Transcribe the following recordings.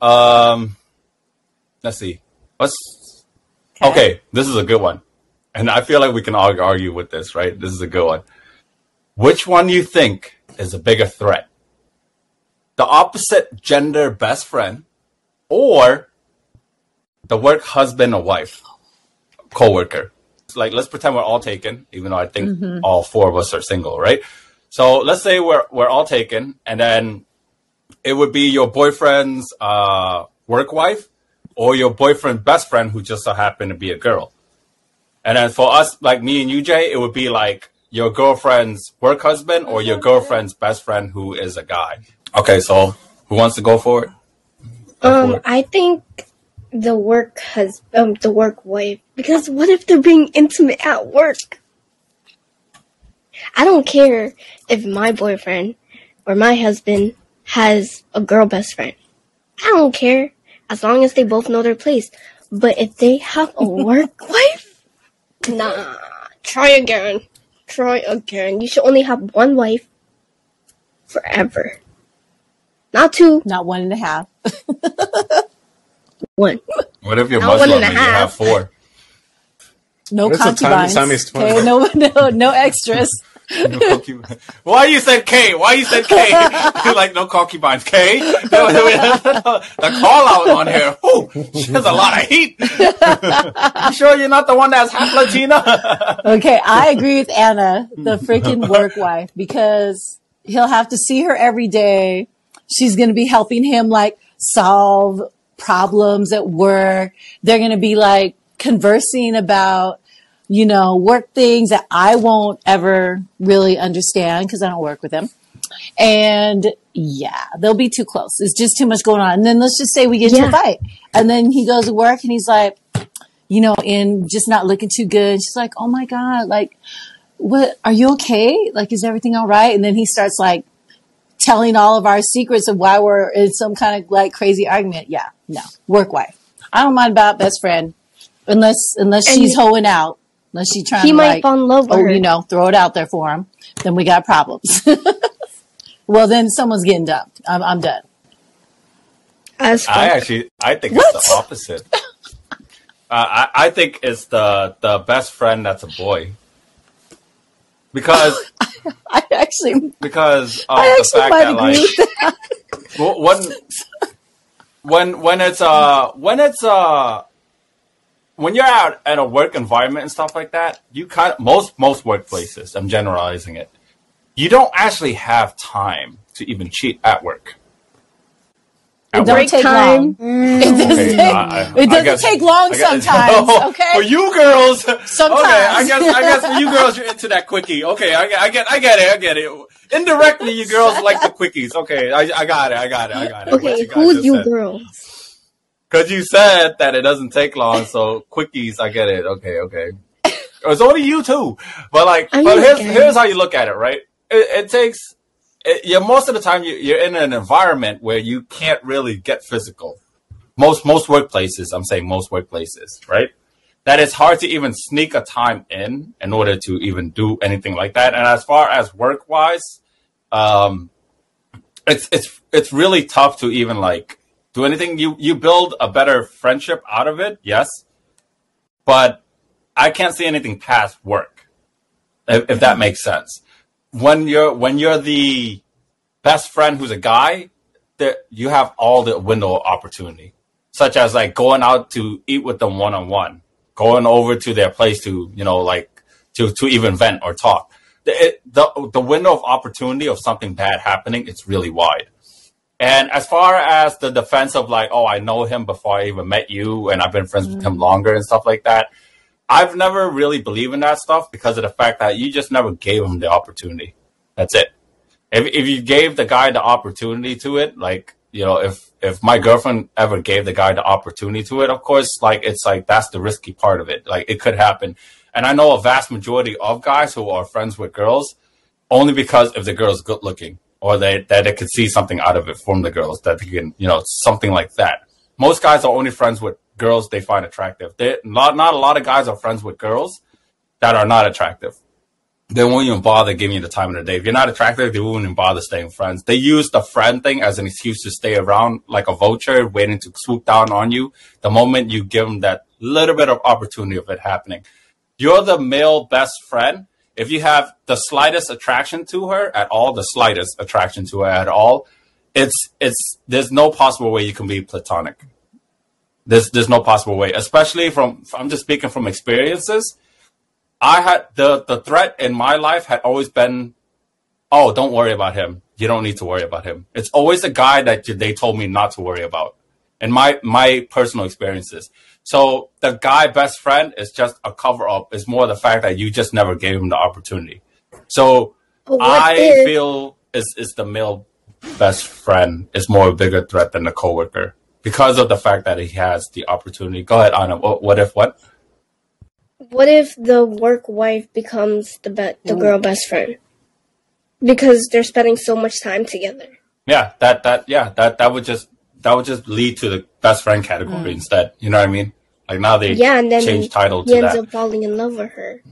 Um, let's see. Let's. Okay. this is a good one, and I feel like we can argue with this, right? This is a good one. Which one you think is a bigger threat? The opposite gender best friend, or the work husband or wife, co-worker. Like, let's pretend we're all taken, even though I think Mm-hmm. all four of us are single, right? So let's say we're we're all taken, and then it would be your boyfriend's uh, work wife or your boyfriend's best friend who just so happened to be a girl. And then for us, like me and you, Jay, it would be like your girlfriend's work husband or your girlfriend's best friend who is a guy. Okay, so who wants to go for it? Go for Um, it. I think the work has um the work wife because what if they're being intimate at work? I don't care if my boyfriend or my husband has a girl best friend. I don't care as long as they both know their place. But if they have a work wife, nah. Try again. Try again. You should only have one wife forever. Not two, Not one and a half. one. What if you're Not one Muslim and and you have half. four? No What is concubines. Okay, no, no, no extras. No concubines. Why you said K? Why you said K? Like no concubines. K. the call out on here. Ooh, she has a lot of heat. you sure you're not the one that's half Latina? Okay, I agree with Anna, the freaking work wife, because he'll have to see her every day. She's going to be helping him like solve problems at work. They're going to be like conversing about, you know, work things that I won't ever really understand because I don't work with them. And yeah, they'll be too close. It's just too much going on. And then let's just say we get into Yeah. a fight. And then he goes to work and he's like, you know, in just not looking too good. She's like, Oh my God, like, what, are you okay? Like, is everything all right? And then he starts like telling all of our secrets of why we're in some kind of like crazy argument. Yeah, no, work wife. I don't mind about best friend unless, unless And she's you- hoeing out, unless she's trying He to might like, fall in love with oh, her. you know, throw it out there for him. Then we got problems. well, then someone's getting dumped. I'm, I'm done. As I actually, I think it's the opposite. Uh, I, I think it's the the best friend that's a boy. Because I actually, because of I the fact might that agree like with that. When when when it's uh when it's uh when you're out at a work environment and stuff like that, you kind of most most workplaces. I'm generalizing it. You don't actually have time to even cheat at work. It At don't take time. long. Mm. It doesn't, Okay, take, I- I- it doesn't guess- take long guess- sometimes. Oh, okay. For you girls, Sometimes. Okay, I guess I guess for you girls, you're into that quickie. Okay, I, get- I get I get it. I get it. Indirectly, you girls like the quickies. Okay, I, I got it. I got it. I got it. Okay, who's just you said. girls? Because you said that it doesn't take long, so quickies, I get it. Okay, okay. It's only you too, but like, I but here's here's how you look at it, right? It, it takes. It, you're most of the time you, you're in an environment where you can't really get physical. Most most workplaces, I'm saying most workplaces, right? That it's hard to even sneak a time in in order to even do anything like that. And as far as work wise, um, it's it's it's really tough to even like do anything. You you build a better friendship out of it, yes, but I can't see anything past work, if, if that makes sense. When you're when you're the best friend who's a guy, that you have all the window opportunity, such as like going out to eat with them one on one, going over to their place to you know like to to even vent or talk. It, the the window of opportunity of something bad happening it's really wide. And as far as the defense of like, oh, I know him before I even met you, and I've been friends with him mm. longer and stuff like that. I've never really believed in that stuff because of the fact that you just never gave him the opportunity. That's it. If if you gave the guy the opportunity to it, like you know, if if my girlfriend ever gave the guy the opportunity to it, of course, like it's like that's the risky part of it. Like it could happen. And I know a vast majority of guys who are friends with girls only because if the girl's good looking or they that they could see something out of it from the girls that they can you know something like that. Most guys are only friends with girls they find attractive. They not not a lot of guys are friends with girls that are not attractive. they won't even bother giving you the time of the day. If you're not attractive, they won't even bother staying friends. They use the friend thing as an excuse to stay around like a vulture, waiting to swoop down on you. The moment you give them that little bit of opportunity of it happening, you're the male best friend. If you have the slightest attraction to her at all, the slightest attraction to her at all, it's it's there's no possible way you can be platonic. There's there's no possible way, especially from I'm just speaking from experiences I had the the threat in my life had always been, oh, don't worry about him. You don't need to worry about him. It's always a guy that they told me not to worry about, in my my personal experiences. So the guy best friend is just a cover up. It's more the fact that you just never gave him the opportunity. So I if- feel is is the male best friend is more a bigger threat than the coworker because of the fact that he has the opportunity. Go ahead, Anna. What, what if what? What if the work wife becomes the be- the mm. girl best friend? Because they're spending so much time together. Yeah, that that yeah, that that would just that would just lead to the best friend category mm. instead. You know what I mean? Like now they yeah, and then change title he ends that. up falling in love with her.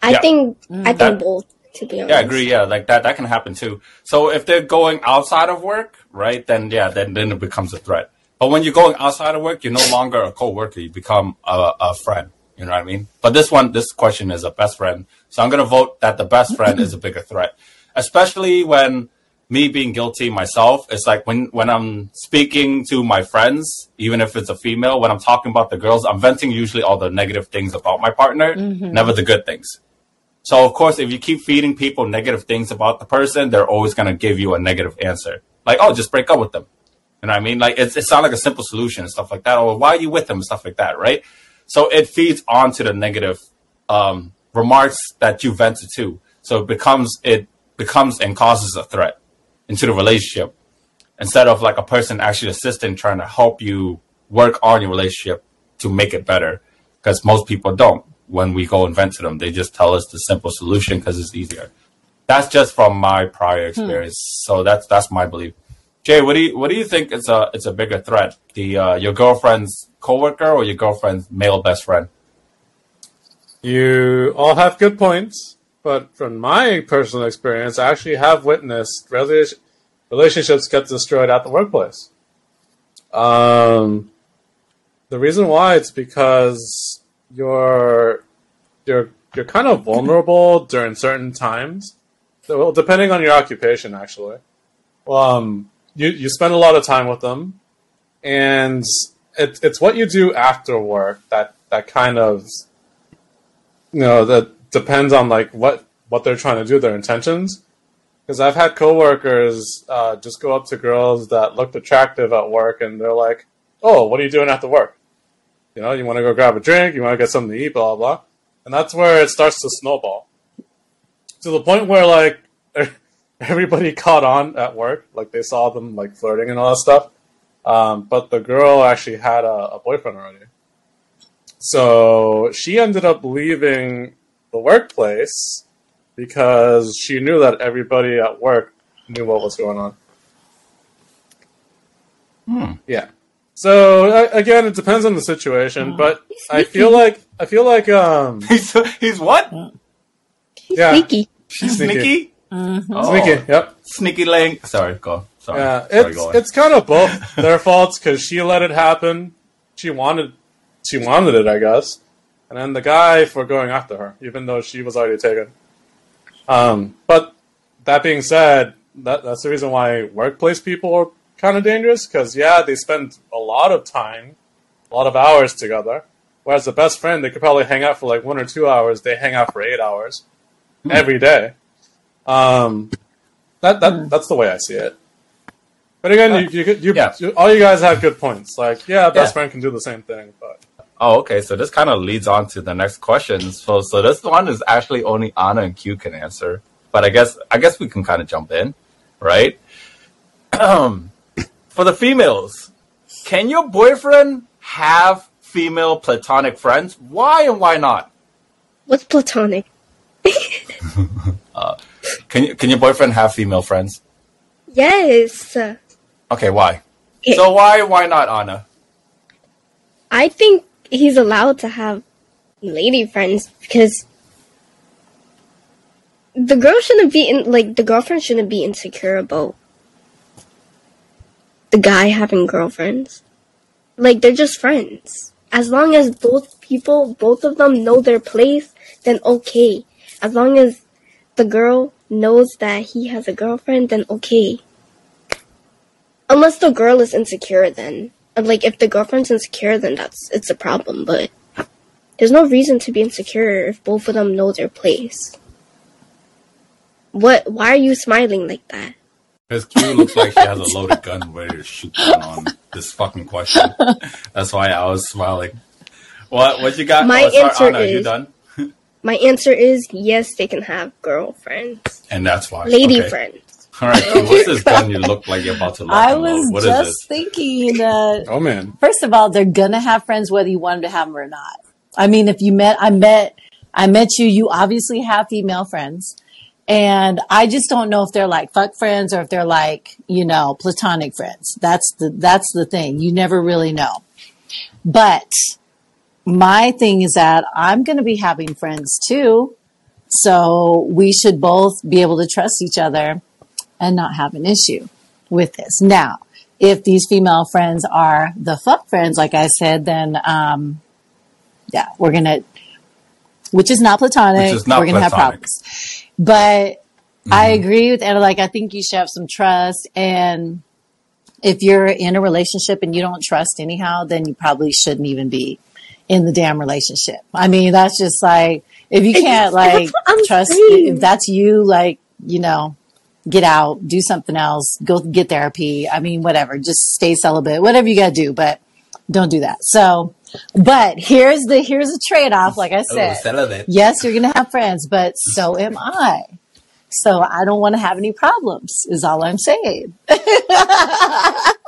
I yeah. think mm. I think that, both. To be honest. Yeah, I agree. Yeah, like that that can happen too. So if they're going outside of work, right? Then yeah, then then it becomes a threat. But when you're going outside of work, you're no longer a co-worker. You become a, a friend. You know what I mean? But this one, this question is a best friend. So I'm going to vote that the best friend is a bigger threat, especially when me being guilty myself. It's like when, when I'm speaking to my friends, even if it's a female, when I'm talking about the girls, I'm venting usually all the negative things about my partner, mm-hmm. never the good things. So of course, if you keep feeding people negative things about the person, they're always going to give you a negative answer. Like, oh, just break up with them. You know what I mean? Like, it's, it sounds like a simple solution and stuff like that. Or why are you with them and stuff like that, right? So it feeds onto the negative um, remarks that you vented to. So it becomes it becomes and causes a threat into the relationship instead of like a person actually assisting trying to help you work on your relationship to make it better. Because most people don't. When we go and vent to them, they just tell us the simple solution because it's easier. That's just from my prior hmm. experience. Hmm. So that's that's my belief. Jay, what do you what do you think is a it's a bigger threat? The uh, your girlfriend's coworker or your girlfriend's male best friend? You all have good points, but from my personal experience, I actually have witnessed relationships get destroyed at the workplace. Um, the reason why it's because you're you're you're kind of vulnerable during certain times. Well, depending on your occupation, actually. Um, you you spend a lot of time with them, and it, it's what you do after work that that kind of you know that depends on like what what they're trying to do, their intentions. Because I've had coworkers uh, just go up to girls that looked attractive at work, and they're like, "Oh, what are you doing after work? You know, you want to go grab a drink, you want to get something to eat, blah blah." And that's where it starts to snowball to the point where like everybody caught on at work, like they saw them like flirting and all that stuff. Um, but the girl actually had a, a boyfriend already. So she ended up leaving the workplace because she knew that everybody at work knew what was going on. Hmm. Yeah. So again, it depends on the situation, oh, but I feel like I feel like um he's he's what? He's yeah, sneaky. She's sneaky. sneaky? Mm-hmm. Oh, sneaky. Yep. Sneaky link. Sorry, go. Sorry. Yeah, it's Sorry, it's kind of both their faults because she let it happen. She wanted she wanted it, I guess, and then the guy for going after her, even though she was already taken. Um, but that being said, that that's the reason why workplace people are kind of dangerous because yeah, they spend a lot of time, a lot of hours together. Whereas the best friend, they could probably hang out for like one or two hours. They hang out for eight hours mm. every day. Um, that that hmm. that's the way I see it. But again, uh, you, you, you, yeah. you, all you guys have good points. Like, yeah, best yeah. friend can do the same thing, but. Oh, okay. So this kind of leads on to the next question. So, so this one is actually only Anna and Q can answer, but I guess I guess we can kind of jump in, right? For the females, can your boyfriend have female platonic friends? Why and why not? What's platonic? uh, can you, can your boyfriend have female friends? Yes. Okay, why? So why why not Anna? I think he's allowed to have lady friends because the girl shouldn't be in like the girlfriend shouldn't be insecure about the guy having girlfriends. Like they're just friends. As long as both people, both of them know their place, then okay. As long as the girl knows that he has a girlfriend, then okay. Unless the girl is insecure, then like if the girlfriend's insecure, then that's it's a problem. But there's no reason to be insecure if both of them know their place. What? Why are you smiling like that? Because Q looks like she has a loaded gun ready to shoot down on this fucking question. That's why I was smiling. What? What you got? My oh, answer Anna, you is- done? My answer is yes, they can have girlfriends, And that's why. lady okay. friends. All right, Q, what's this gun you look like you're about to lock I was What is just this? thinking that Oh man. first of all, they're gonna have friends whether you want them to have them or not. I mean, if you met, I met, I met you. You obviously have female friends, and I just don't know if they're like fuck friends or if they're like you know platonic friends. That's the that's the thing. You never really know. But my thing is that I'm going to be having friends too, so we should both be able to trust each other and not have an issue with this. Now, if these female friends are the fuck friends, like I said, then um, yeah, we're gonna, which is not platonic. Which is not we're gonna have problems. But I agree with Anna. Like, I think you should have some trust, and if you're in a relationship and you don't trust anyhow, then you probably shouldn't even be in the damn relationship. I mean, that's just like if you can't like trust if that's you, like you know, get out, do something else, go get therapy. I mean, whatever, just stay celibate, whatever you got to do, but don't do that. So, but here's the here's a trade off. Like I Oh, said, celibate. yes, you're gonna have friends, but so am I. So I don't want to have any problems. Is all I'm saying.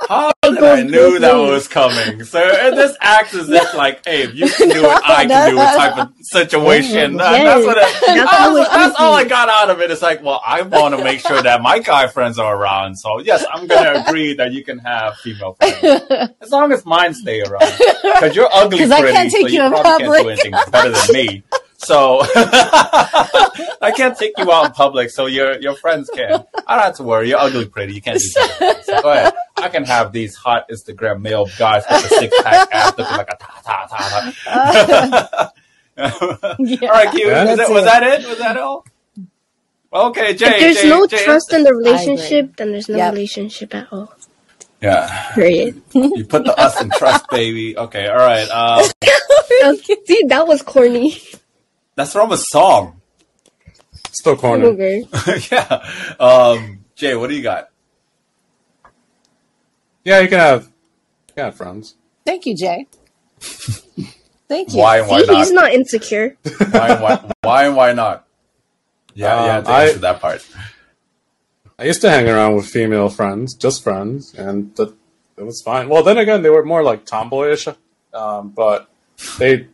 How did I knew that was coming? So this acts as if like, hey, if you can do it, I can do it type of situation. That- That's what. It, That's all I got out of it. It's like, well, I want to make sure that my guy friends are around. So yes, I'm gonna agree that you can have female friends as long as mine stay around. Because you're ugly 'Cause I pretty, can't take so you you in probably can't do public. anything better than me. So I can't take you out in public, so your your friends can. I don't have to worry. You're ugly, pretty. You can't do that. So go ahead. I can have these hot Instagram male guys with a six pack ass looking like a ta ta ta. ta. Yeah. All right, Q. Yeah. is That's that, was it. that it? Was that all? Okay, Jay. If there's Jay, no Jay, trust in the relationship, then there's no Yep. relationship at all. Yeah, Period. you put the us in trust, baby. Okay, all right. Um, See, that was corny. That's from a song. Still corny. Okay. yeah. Um, Jay, what do you got? Yeah, you can have, you can have friends. Thank you, Jay. Thank you. Why and why See, he's not? not insecure. Why and why, why and why not? Yeah, yeah. Um, To I- answer that part. I used to hang around with female friends, just friends, and that it was fine. Well, then again, they were more like tomboyish, um, but they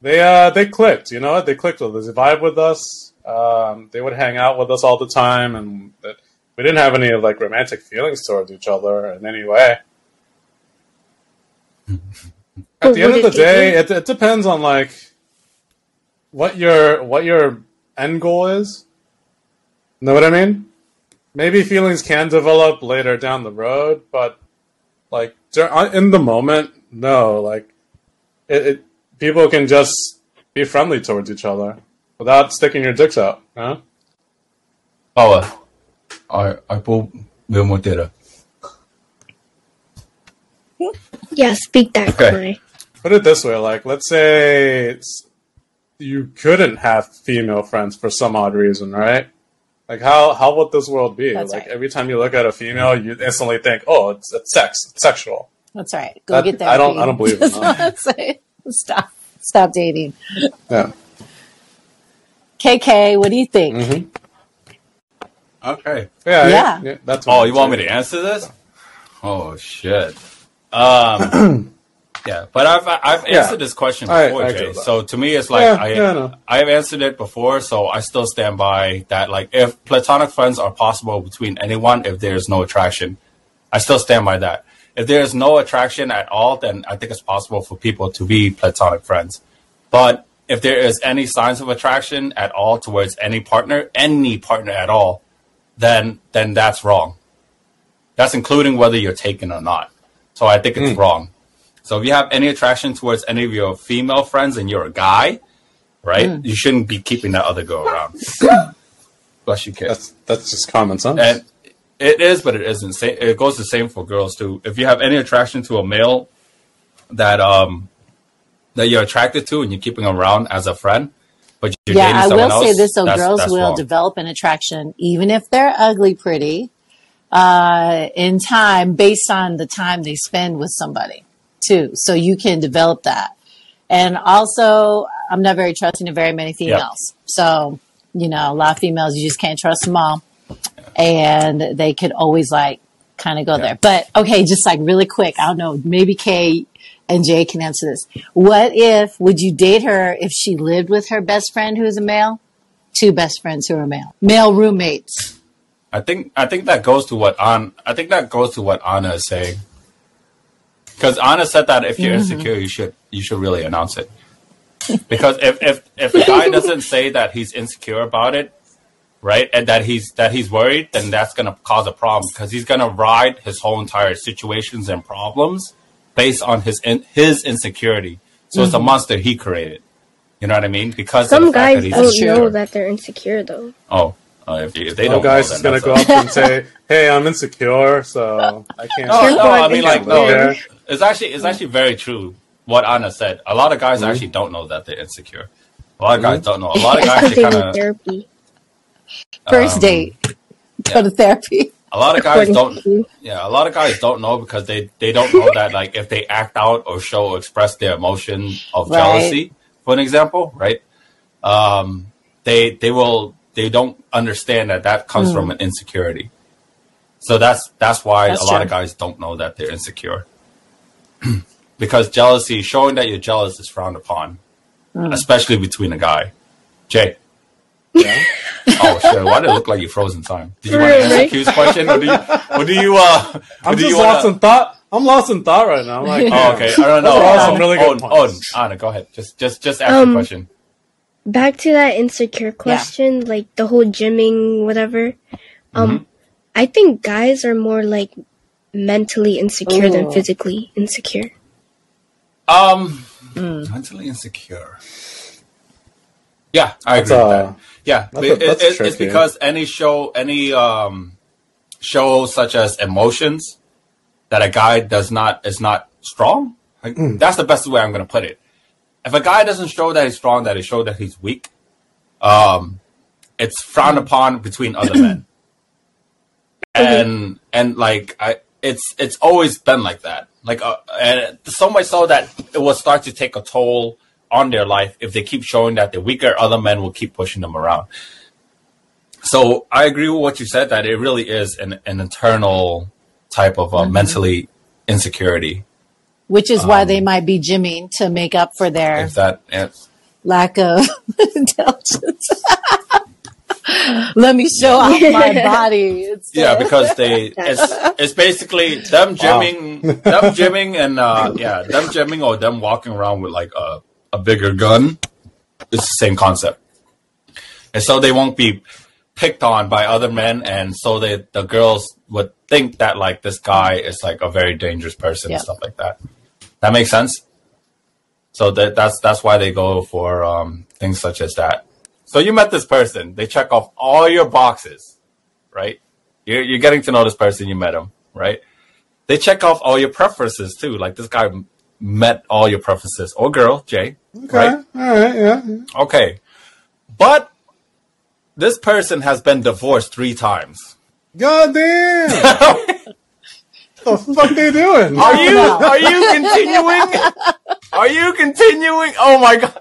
they uh they clicked. You know? They clicked with us. They vibe with us. Um, they would hang out with us all the time, and that we didn't have any like romantic feelings towards each other in any way. At the end of the day, it, it depends on like what your what your end goal is. Know what I mean? Maybe feelings can develop later down the road, but like uh, in the moment, no. Like it, it people can just be friendly towards each other without sticking your dicks out. Huh? Paula, I I pull meu monteira. Yeah, speak that, Okay. Corey. Put it this way: like, let's say it's, you couldn't have female friends for some odd reason, right? Like, how how would this world be? That's like, right. every time you look at a female, you instantly think, "Oh, it's, it's sex, it's sexual." That's right. Go That- get that. I don't- I don't believe in that. Stop. Stop dating. Yeah. KK, what do you think? hmm Okay. Yeah, Yeah. yeah, That's. Oh, you want me to answer this? Oh shit. Um. yeah, but I've I've Yeah. answered this question before, I Jay. So to me, it's like Yeah, I yeah, I know. I've answered it before, so I still stand by that. Like, if platonic friends are possible between anyone, if there's no attraction, I still stand by that. If there's no attraction at all, then I think it's possible for people to be platonic friends. But if there is any signs of attraction at all towards any partner, any partner at all, then then that's wrong. That's including whether you're taken or not. So I think it's hmm. wrong. So if you have any attraction towards any of your female friends and you're a guy, right, hmm. you shouldn't be keeping that other girl around. Bless you, kid. That's that's just common sense. And it is, but it isn't. It goes the same for girls too. If you have any attraction to a male that um that you're attracted to and you're keeping around as a friend, but you're yeah, dating I will else, say this so that's- girls that's will wrong. develop an attraction, even if they're ugly pretty, uh, in time based on the time they spend with somebody too. So you can develop that. And also, I'm not very trusting of very many females. So, you know, a lot of females, you just can't trust them all. And they could always like kind of go Yeah. there. But okay, just like really quick, I don't know, maybe Kay and Jay can answer this. What if, would you date her if she lived with her best friend who's a male? Two best friends who are male. Male roommates. I think I think that goes to what An I think that goes to what Anna is saying. Because Anna said that if you're Mm-hmm. insecure, you should you should really announce it. Because if if if a guy doesn't say that he's insecure about it, right, and that he's that he's worried, then that's gonna cause a problem because he's gonna ride his whole entire situations and problems based on his in, his insecurity. So it's a mm-hmm. monster he created. You know what I mean? Because of Some the fact guys that he's don't insecure. know that they're insecure though. Oh, uh, if, if they No don't, guy's know, is gonna go up and say, "Hey, I'm insecure, so I can't." No, no, I I mean like no. there. It's actually it's actually very true what Anna said. A lot of guys mm-hmm. actually don't know that they're insecure. A lot of guys mm-hmm. don't know. A lot of guys Because actually they kind need of. therapy. First Um, date. yeah. Go to therapy. A lot of guys don't. Yeah, a lot of guys don't know because they they don't know that like if they act out or show or express their emotion of Right. jealousy, for an example, right? Um, they they will they don't understand that that comes from an insecurity. So that's that's why That's a lot of guys don't know that they're insecure. because jealousy, showing that you're jealous, is frowned upon, especially between a guy. Jay. Yeah. Oh shit! Why did it look like you froze in time? Did you want to answer Really? Q's question, or do you, or do you, uh, or I'm do just you lost wanna- in thought. I'm lost in thought right now. I'm like, Oh, okay. I don't know. Those are all some really good oh, points. oh, Anna, go ahead. Just, just, just ask Um, the question. Back to that insecure question, like the whole gymming, whatever. Um, Mm-hmm. I think guys are more like mentally insecure than physically insecure. Um, Mm. mentally insecure. Yeah, I That's, agree with uh, that. Yeah, that's it- a- it- that's it's, it's because any show, any um, show such as emotions that a guy does not is not strong. Like, Hmm. That's the best way I'm going to put it. If a guy doesn't show that he's strong, that he show that he's weak, um, it's frowned upon between other men. And and like I, it's it's always been like that. Like uh, and so much so that it will start to take a toll on their life if they keep showing that they're weaker. Other men will keep pushing them around. So I agree with what you said that it really is an, an internal type of uh, mentally insecurity. Which is why Um, they might be gymming to make up for their If that, if, lack of intelligence. Let me show off my body. It's yeah, because they it's it's basically them gymming, them gymming, and uh, yeah, them gymming or them walking around with like a a bigger gun. It's the same concept, and so they won't be picked on by other men, and so they the girls would think that like this guy is like a very dangerous person Yeah. and stuff like that. That makes sense. So that that's that's why they go for um, things such as that. So you met this person. They check off all your boxes, right? You're, you're getting to know this person. You met him, right? They check off all your preferences too. Like this guy met all your preferences, or girl, Jay, okay, right? all right, yeah. yeah. Okay, but this person has been divorced three times. God damn! what the fuck they doing? Are you are you continuing? Are you continuing? Oh my god.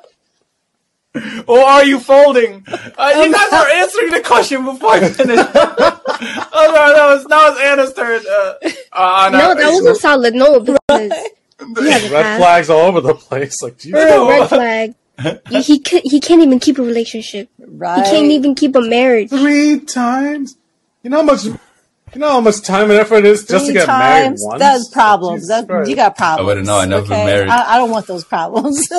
Or are you folding? Uh, you guys are answering the question before I finish. oh no, that was that was Anna's turn. Uh, uh, No, that wasn't solid. No, because he has a Red past. flags all over the place. Like, Jesus. Red flag. he he ca- he can't even keep a relationship. right. He can't even keep a marriage. three times. You know how much? You know how much time and effort it is just to Three get married times. once. That's problems. Jesus That, you got problems. I wouldn't know. I never been married. I, I don't want those problems.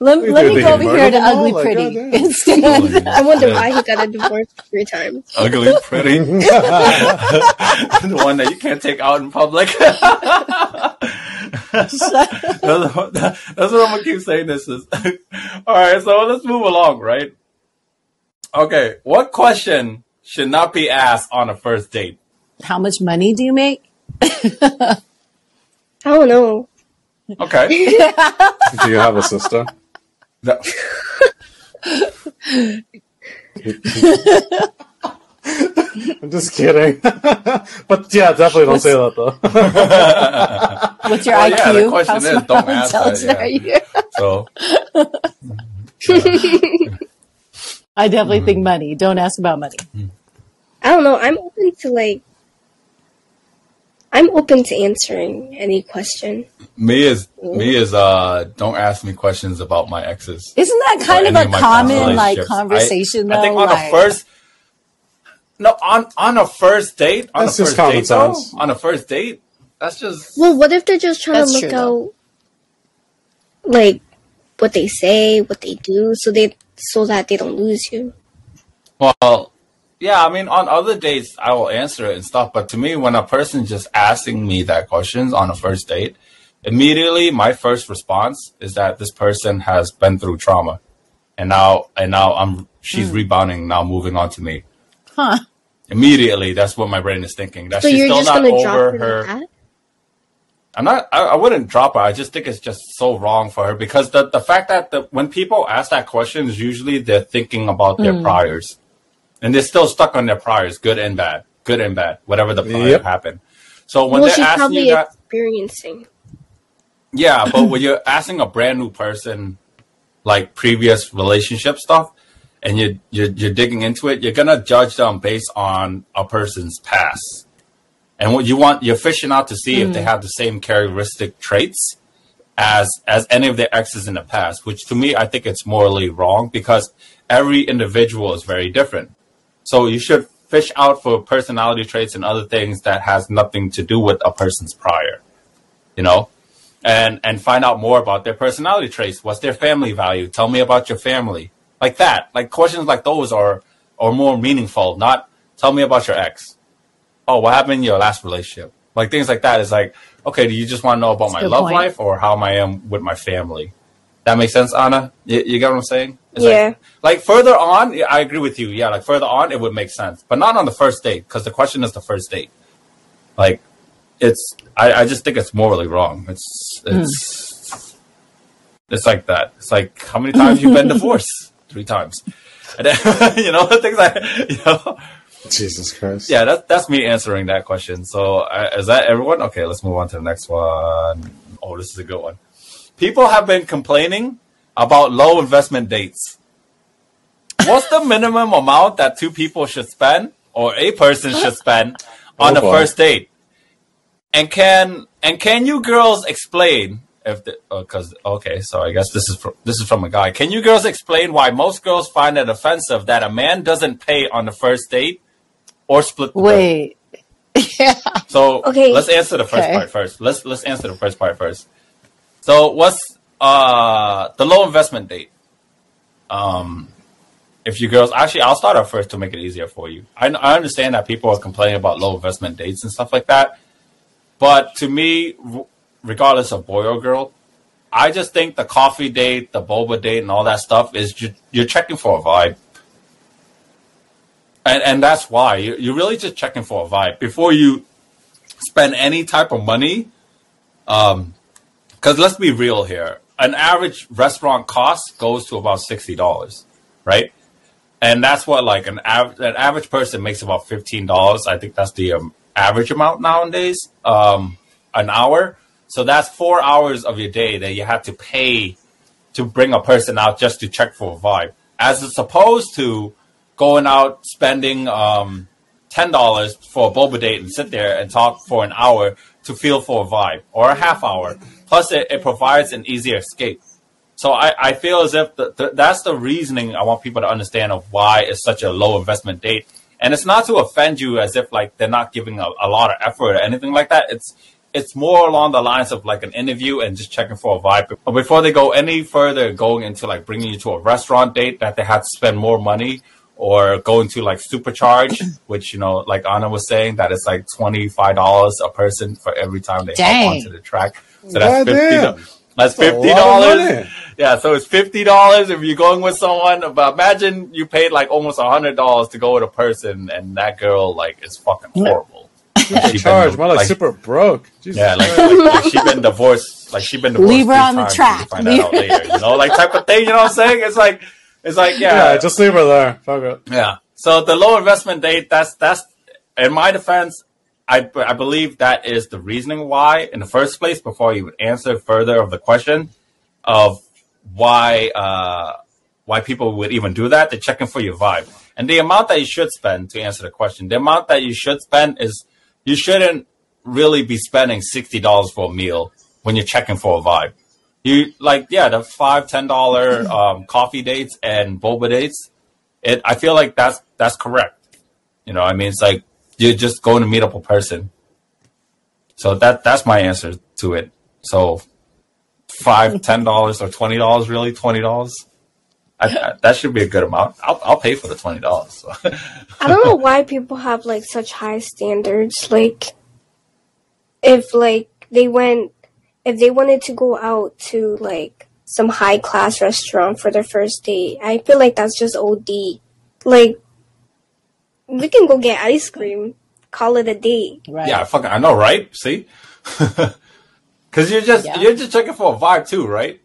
Let, let me go can over here to murder all? ugly oh pretty goddamn. instead. I wonder why he got a divorce three times. Ugly, pretty. the one that you can't take out in public. that's, that's what I'm gonna keep saying. This is all right. So let's move along, right? Okay, what question should not be asked on a first date? How much money do you make? I don't know. Okay, Do you have a sister? No. I'm just kidding. but yeah, definitely don't say that though. What's your Well, IQ? yeah, the question How is, smart don't ask that, yeah. are you? so I definitely Mm-hmm. think money. Don't ask about money. I don't know. I'm open to like. I'm open to answering any question. me is me is uh don't ask me questions about my exes. Isn't that kind of a of common like conversation I, though? I think on like, a first no on on a first date on That's a just first common date though, sense. on a first date that's just Well, what if they're just trying to look true, though. out, like what they say, what they do, so they so that they don't lose you? well yeah I mean on other dates I will answer it and stuff but to me when a person just asking me that questions on a first date immediately my first response is that this person has been through trauma and now and now I'm she's rebounding now moving on to me huh? immediately that's what my brain is thinking that So she's still not over her, her? I'm not. I, I wouldn't drop her. I just think it's just so wrong for her because the the fact that the, when people ask that question is usually they're thinking about their Mm. priors, and they're still stuck on their priors, good and bad, good and bad, whatever the prior Yep. happened. So when well, they're she's asking probably you that, experiencing. yeah, but when you're asking a brand new person like previous relationship stuff, and you you're, you're digging into it, you're gonna judge them based on a person's past. And what you want, you're fishing out to see if they mm. have the same characteristic traits as as any of their exes in the past. Which to me, I think it's morally wrong because every individual is very different. So you should fish out for personality traits and other things that has nothing to do with a person's prior. You know, and and find out more about their personality traits. What's their family value? Tell me about your family. Like that. Like questions like those are are more meaningful. Not tell me about your ex. Oh, what happened in your last relationship? Like things like that is like, okay, do you just want to know about That's my love point. life or how I am with my family? That makes sense, Anna. You, you get what I'm saying? It's Yeah. Like, like further on, I agree with you. Yeah, like further on, it would make sense, but not on the first date because the question is the first date. Like, it's I, I just think it's morally wrong. It's it's it's like that. It's like how many times you've been divorced? Three times. And then, you know things like you know. Jesus Christ. Yeah, that's that's me answering that question. So uh, is that everyone? Okay, let's move on to the next one. Oh, this is a good one. People have been complaining about low investment dates. What's the minimum amount that two people should spend or a person should spend on Oh, the boy. first date? And can and can you girls explain if the oh, because okay, so I guess this is from, this is from a guy. Can you girls explain why most girls find it offensive that a man doesn't pay on the first date or split the bill? Wait. yeah. So Okay. let's answer the first Okay. part first. Let's let's answer the first part first. So what's uh the low investment date? Um if you girls actually I'll start off first to make it easier for you. I I understand that people are complaining about low investment dates and stuff like that. But to me, regardless of boy or girl, I just think the coffee date, the boba date, and all that stuff is ju- you're checking for a vibe. And, and that's why you- you're really just checking for a vibe before you spend any type of money. Um, because let's be real here, an average restaurant cost goes to about sixty dollars, right? And that's what like an an average person makes about fifteen dollars. I think that's the um, average amount nowadays. Um, an hour, so that's four hours of your day that you have to pay to bring a person out just to check for a vibe, as opposed to going out spending um, ten dollars for a boba date and sit there and talk for an hour to feel for a vibe or a half hour. Plus, it, it provides an easier escape. So I, I feel as if the, the, that's the reasoning I want people to understand of why it's such a low investment date. And it's not to offend you as if like they're not giving a, a lot of effort or anything like that. It's it's more along the lines of like an interview and just checking for a vibe. But before they go any further, going into like bringing you to a restaurant date that they had to spend more money or going to like supercharge, which you know, like Anna was saying, that it's like twenty five dollars a person for every time they Dang. hop onto the track. So that's fifty. Goddamn. That's That's fifty dollars. Yeah, so it's fifty dollars if you're going with someone. But imagine you paid like almost hundred dollars to go with a person, and that girl like is fucking horrible. Like, she Charge been- more like, super broke. Jesus yeah, like, like, like she been divorced. Like she been divorced. Leave her on the track. You find that out later, you know, like type of thing. You know what I'm saying? It's like, it's like, yeah, yeah, just leave her there. Fuck it. yeah. So the low investment date. That's that's in my defense. I I believe that is the reasoning why in the first place. Before you would answer further of the question of why uh why people would even do that, they're checking for your vibe and the amount that you should spend to answer the question. The amount that you should spend is you shouldn't really be spending sixty dollars for a meal when you're checking for a vibe. You like yeah the five ten dollar um, coffee dates and boba dates. It I feel like that's that's correct. You know, I mean, it's like you're just going to meet up a person. So that that's my answer to it. So five, ten dollars, or twenty dollars, really twenty dollars. That should be a good amount. I'll, I'll pay for the twenty dollars. So. I don't know why people have like such high standards. Like, if like they went, if they wanted to go out to like some high class restaurant for their first date, I feel like that's just OD. Like, we can go get ice cream, call it a date. Right. yeah, fucking, I know, right? See, because you're just Yeah. you're just checking for a vibe too, right?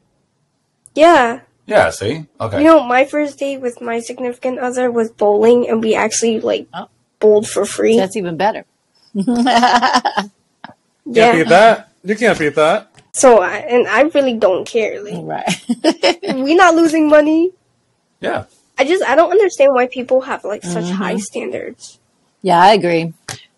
Yeah, Yeah. See, okay. you know, my first date with my significant other was bowling, and we actually like Oh. bowled for free. That's even better. Can't beat that. You can't beat that. So, I, and I really don't care. Like, right. we not losing money. yeah. I just I don't understand why people have like such Mm-hmm. high standards. Yeah, I agree.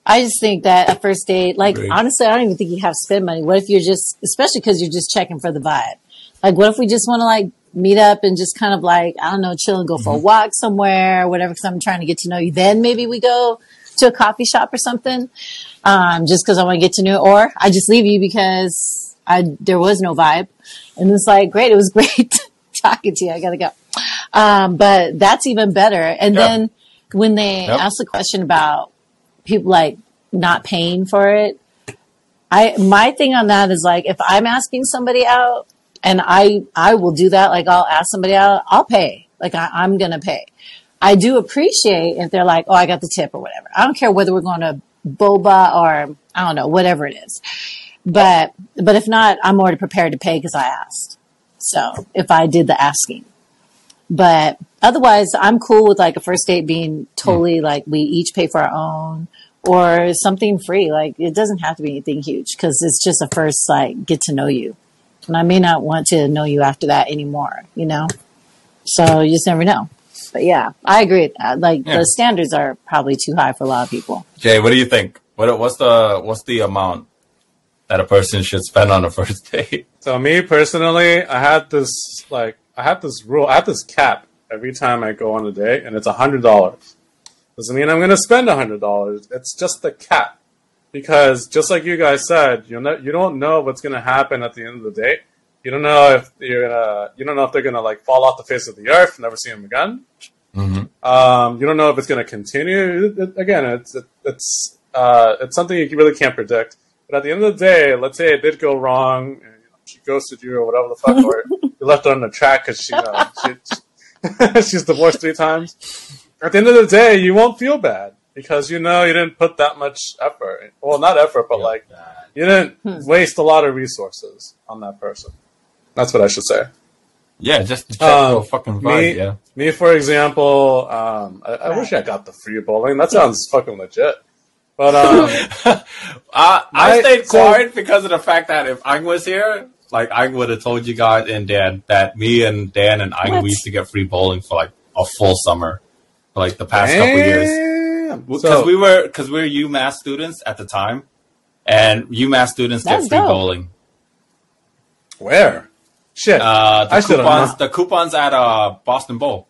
I just think that a first date, like Agreed. honestly, I don't even think you have to spend money. What if you're just, especially because you're just checking for the vibe? Like, what if we just want to like meet up and just kind of like I don't know, chill and go for a walk somewhere, or whatever? Because I'm trying to get to know you. Then maybe we go to a coffee shop or something, um, just because I want to get to know. Or I just leave you because I there was no vibe, and it's like great, it was great talking to you. I gotta go. Um, but that's even better. And Yeah. then when they Yep. ask the question about people like not paying for it, I my thing on that is like if I'm asking somebody out and I I will do that, like I'll ask somebody out, I'll pay. Like I, I'm gonna pay. I do appreciate if they're like, oh, I got the tip or whatever. I don't care whether we're going to boba or I don't know, whatever it is. But but if not, I'm already prepared to pay because I asked. So if I did the asking. But otherwise, I'm cool with like a first date being totally hmm. like we each pay for our own or something free. Like it doesn't have to be anything huge because it's just a first like get to know you. And I may not want to know you after that anymore, you know? So you just never know. But yeah, I agree. Like Yeah. the standards are probably too high for a lot of people. Jay, what do you think? What what's the what's the amount that a person should spend on a first date? So me personally, I had this like I had this rule, I have this cap every time I go on a date, and it's a hundred dollars. Doesn't mean I'm going to spend a hundred dollars. It's just the cap, because just like you guys said, you know, you don't know what's going to happen at the end of the date. You don't know if you're gonna, you don't know if they're gonna like fall off the face of the earth, never see them again. Mm-hmm. Um, you don't know if it's going to continue. It- it- again, it's it, it's uh, it's something you really can't predict. But at the end of the day, let's say it did go wrong, and, you know, she ghosted you or whatever the fuck, or you left her on the track because she, uh, she she's divorced three times. At the end of the day, you won't feel bad because you know you didn't put that much effort. Well, not effort, but like you didn't waste a lot of resources on that person. That's what I should say. Yeah, just to check Um, for fucking vibe. me- yeah. Me, for example, um, I, I wish I got the free bowling. That sounds fucking legit. But um, Uh, I My- stayed so- quiet because of the fact that if Ang was here, like I would have told you guys and Dan that me and Dan and Ang What? we used to get free bowling for like a full summer, for like the past couple years. Because So, we were because we were UMass students at the time, and UMass students get free dope. bowling. where? Shit. Uh, the I should've coupons, known. the coupons at uh Boston Bowl.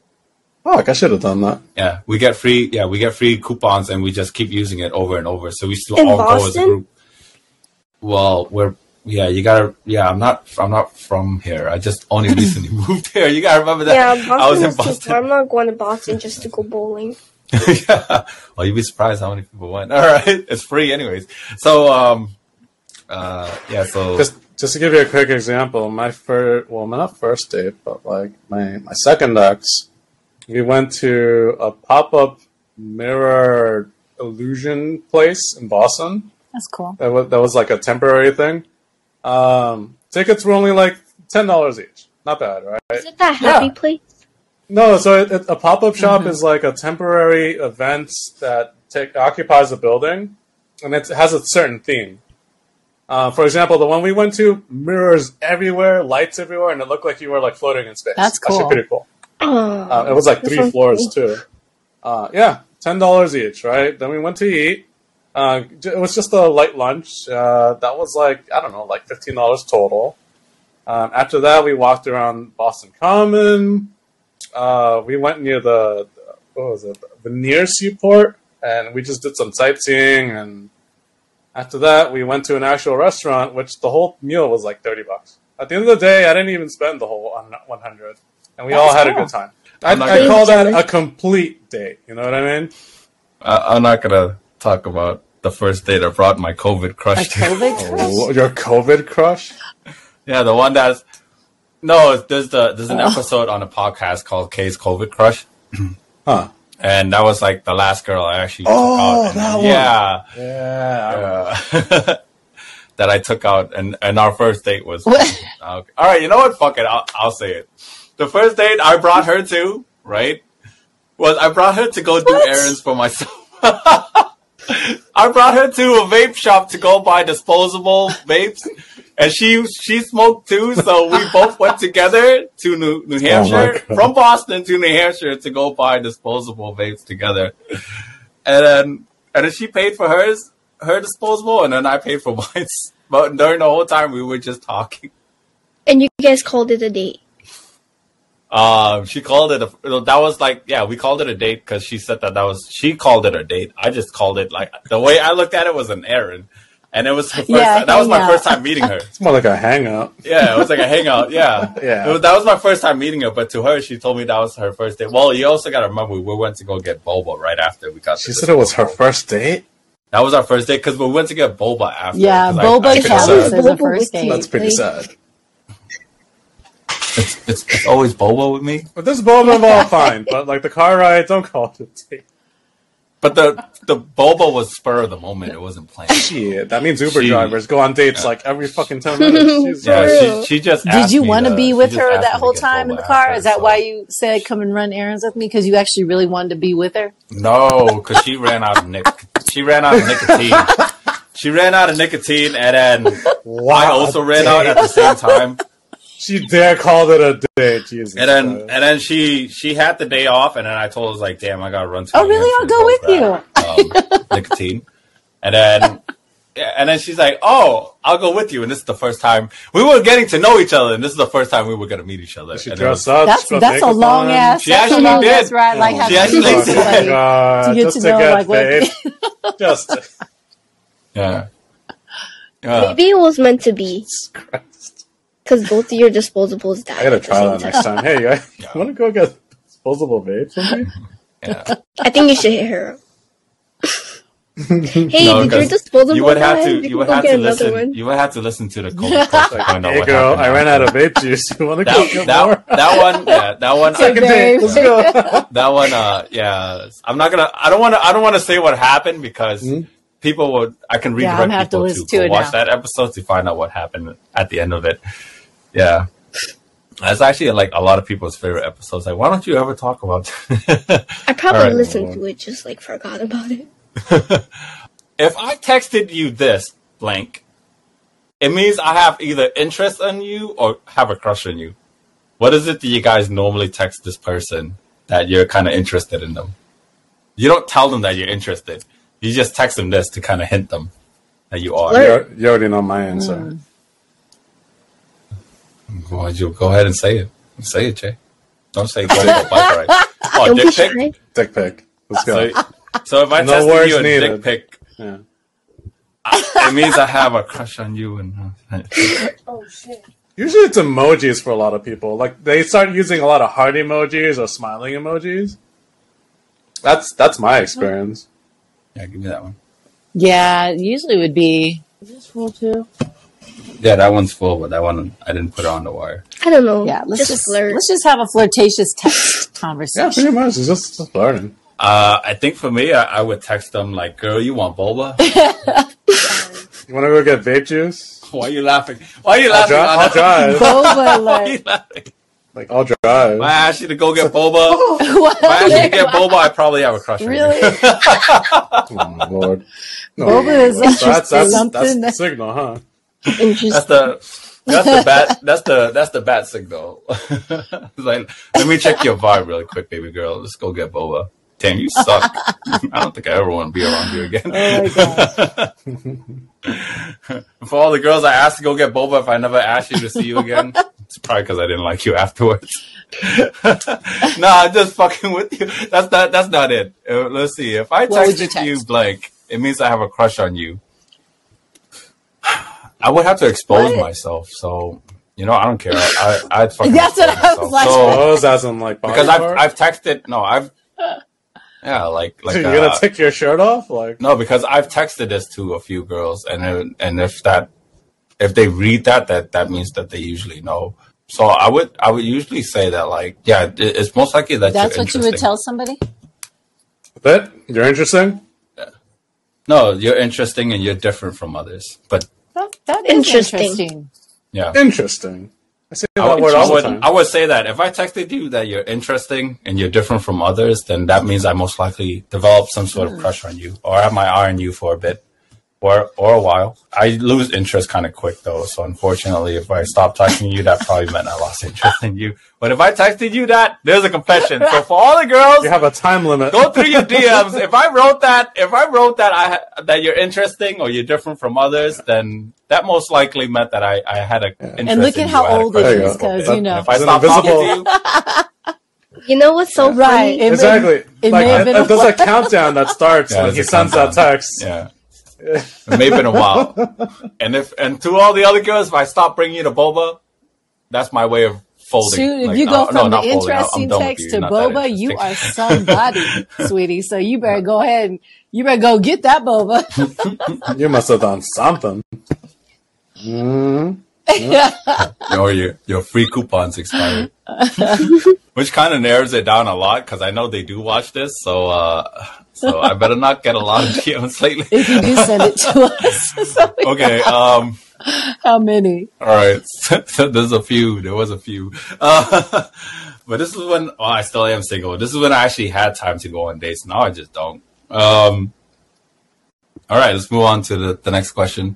Fuck, I should have done that. Yeah, we get free. Yeah, we get free coupons, and we just keep using it over and over. So we still In all go as a group. well, we're yeah. You gotta yeah. I'm not I'm not from here. I just only recently moved here. You gotta remember that. Yeah, Boston I was in is too far. Boston. I'm not going to Boston just to go bowling. yeah. Well, you'd be surprised how many people went. All right, it's free anyways. So um, uh, yeah. So Just just to give you a quick example, my first well, not first date, but like my my second ex, we went to a pop up mirror illusion place in Boston. That's cool. That was that was like a temporary thing. Um, tickets were only like ten dollars each. Not bad, right? Is it that happy Yeah. place? No, so it, it, a pop up shop is like a temporary event that take, occupies a building, and it has a certain theme. Uh, for example, the one we went to, mirrors everywhere, lights everywhere, and it looked like you were like floating in space. That's Actually, cool. pretty cool. Oh, Uh, it was like three floors cool. too. Uh, yeah, ten dollars each, right? Then we went to eat. Uh, it was just a light lunch. Uh, that was like I don't know, like fifteen dollars total. Um, after that, we walked around Boston Common. Uh, we went near the what was it, the near Seaport, and we just did some sightseeing. And after that, we went to an actual restaurant, which the whole meal was like thirty bucks. At the end of the day, I didn't even spend the whole one hundred, and we all That's had a good time. I, I'm not I gonna- call that a complete date. You know what I mean? I, I'm not gonna talk about the first date I brought my COVID crush A to. COVID crush? Oh, your COVID crush? Yeah, the one that's no. There's the there's an episode on a podcast called K's COVID Crush, Huh? and that was like the last girl I actually Oh, took out. and- that one. yeah, Yeah. uh, that I took out, and and our first date was. What? Okay. All right, you know what? Fuck it. I'll, I'll say it. The first date I brought her to, right, was I brought her to go do errands for myself. I brought her to a vape shop to go buy disposable vapes, and she she smoked too. So we both went together to New, New oh Hampshire God. from Boston to New Hampshire to go buy disposable vapes together, and then and then she paid for hers her disposable, and then I paid for mine. But during the whole time, we were just talking. and you guys called it a date. Um, she called it a. That was like, yeah, we called it a date because she said that that was. She called it a date. I just called it like the way I looked at it was an errand, and it was her first. Yeah, that was my hangout. first time meeting her. It's more like a hangout. Yeah, it was like a hangout. Yeah, Yeah. Was, that was my first time meeting her. But to her, she told me that was her first date. Well, you also got to remember we went to go get boba right after we got. She said it was her first date. That was our first date because we went to get boba after. Yeah, I- boba I couldn't counts decide. as a Boba first with date. That's pretty Like- sad. It's, it's, it's always boba with me. But this boba all fine. But like the car ride, don't call it a date. But the the boba was spur of the moment. It wasn't planned. Shit, that means Uber She- drivers go on dates like every fucking ten minutes. Jesus Yeah, Christ. she, she just. Did asked you me want to to- be she with just her asked that me to whole get time in boba the car? after, Is that so- why you said come and run errands with me? Because you actually really wanted to be with her? No, because she ran out of nic- She ran out of nicotine. She ran out of nicotine, and then Wow, I also ran out at the same time. She dare called it a day. Jesus. And then, Christ. and then she she had the day off, and then I told her like, "Damn, I gotta run to." Oh, really? I'll to go grab, Um, nicotine, and then. Yeah, and then she's like, "Oh, I'll go with you." And this is the first time we were getting to know each other, and this is the first time we were going to meet each other. she dressed up. That's that's a long ass. She that's a actually long did. ass ride. Like Oh, have She actually did. Oh my To get Just to to know, get like, what- paid. Just to- Yeah. Yeah. Maybe it was meant to be Jesus Christ. Because both of your disposables died. I gotta try that time. next time. Hey, you guys, want to go get disposable vapes with me? yeah. I think you should hit her. up. hey, No, did your 'cause disposable You would have die? to. You You can would go have to listen. one. You would have to listen to the COVID call to find out Hey, what girl, happened I ran out of vape juice. You want to go that, get that, more? that one, yeah, that one. Hey, date. babe. Let's go. that one, uh, yeah. I'm not gonna. I don't want to. I don't want to say what happened because Hmm? people would. I can Yeah, I'm redirect gonna have to people to, to watch now. that episode to find out what happened at the end of it. Yeah, that's actually like a lot of people's favorite episodes. Like, why don't you ever talk about? I probably Alright. listened to it, just like forgot about it. if I texted you this blank, it means I have either interest in you or have a crush on you. What is it that you guys normally text this person that you're kind of interested in them? You don't tell them that you're interested. You just text them this to kind of hint them that you are. You you already know my answer. Mm. Why don't you go ahead and say it? Say it, Jay. Don't say go for a bike ride. Oh, Don't be dick shy. pic. Dick pic. Let's go. So, so if I No texted words you a needed. dick pic, Yeah. it means I have a crush on you. And uh, Oh shit. Usually it's emojis for a lot of people. Like they start using a lot of heart emojis or smiling emojis. That's that's my experience. yeah, give me that one. Yeah, usually would be. Is this full too? Yeah, that one's full, but that one I didn't put it on the wire. I don't know. Yeah, let's just, just, flirt. let's just have a flirtatious text conversation. Yeah, conversation. pretty much. It's just, just learning. Uh, I think for me, I, I would text them like, "Girl, you want boba? You want to go get vape juice? Why are you laughing? Why are you I'll, laughing? dri- I'll drive. Boba Why are like you laughing? Like I'll drive. If I asked you to go get boba, if I asked you to get boba, I probably have a crush on Really? you. Oh my lord. No, Boba is that's, that's, that's, something that's the signal, huh? That's the that's the bat that's the that's the bat signal. Like, let me check your vibe really quick, baby girl. Let's go get boba. Damn, you suck. I don't think I ever want to be around you again. Oh. For all the girls I asked to go get boba, if I never asked you to see you again, it's probably because I didn't like you afterwards. nah, I'm just fucking with you. That's not. That's not it. Uh, let's see. If I would you you, text? blank, it means I have a crush on you. I would have to expose What? myself. So you know, I don't care. I, I'd fucking. That's what expose I was myself. like. So, Oh, as in like body because I've part? I've texted. No, I've. Yeah, like like so you're uh, gonna take your shirt off? Like no, because I've texted this to a few girls, and it- and if that if they read that, that that means that they usually know. So I would I would usually say that like yeah, it- it's most likely that That's you're what you would tell somebody? that you're interesting? No, you're interesting and you're different from others. But That, that is Interesting. interesting. yeah, Interesting. I say I that would, word I all the would time. I would say that if I texted you that you're interesting and you're different from others, then that means I most likely develop some sort of hmm. crush on you or have my eye on you for a bit. Or, or a while. I lose interest kind of quick though, so unfortunately, if I stop texting you, that probably meant I lost interest in you. But if I texted you that, there's a confession. So for all the girls, You have a time limit. go through your DMs. If I wrote that, if I wrote that I that you're interesting or you're different from others, then that most likely meant that I, I had a interest And look at you. how I old crush it There you on is, because, you know. If I It's stop invisible. talking to you, You know what's so Right. It- exactly. it like may have been uh, a- there's a countdown that starts Yeah, when he a sends that countdown. text. yeah. It may have been a while. And if and to all the other girls, if I stop bringing you to boba, that's my way of folding. Shoot, if Like, you go no, from not the folding. I'm- I'm interesting done with text to You're not that boba, you are somebody, sweetie. So you better go ahead and you better go get that boba. You must have done something. Mm. or your your free coupons expired, which kind of narrows it down a lot because I know they do watch this. So uh, so I better not get a lot of DMs lately. if you do send it to us. So Okay. Um. How many? All right. There's a few. There was a few. Uh, but this is when oh, I still am single. This is when I actually had time to go on dates. Now I just don't. Um, all right. Let's move on to the, the next question.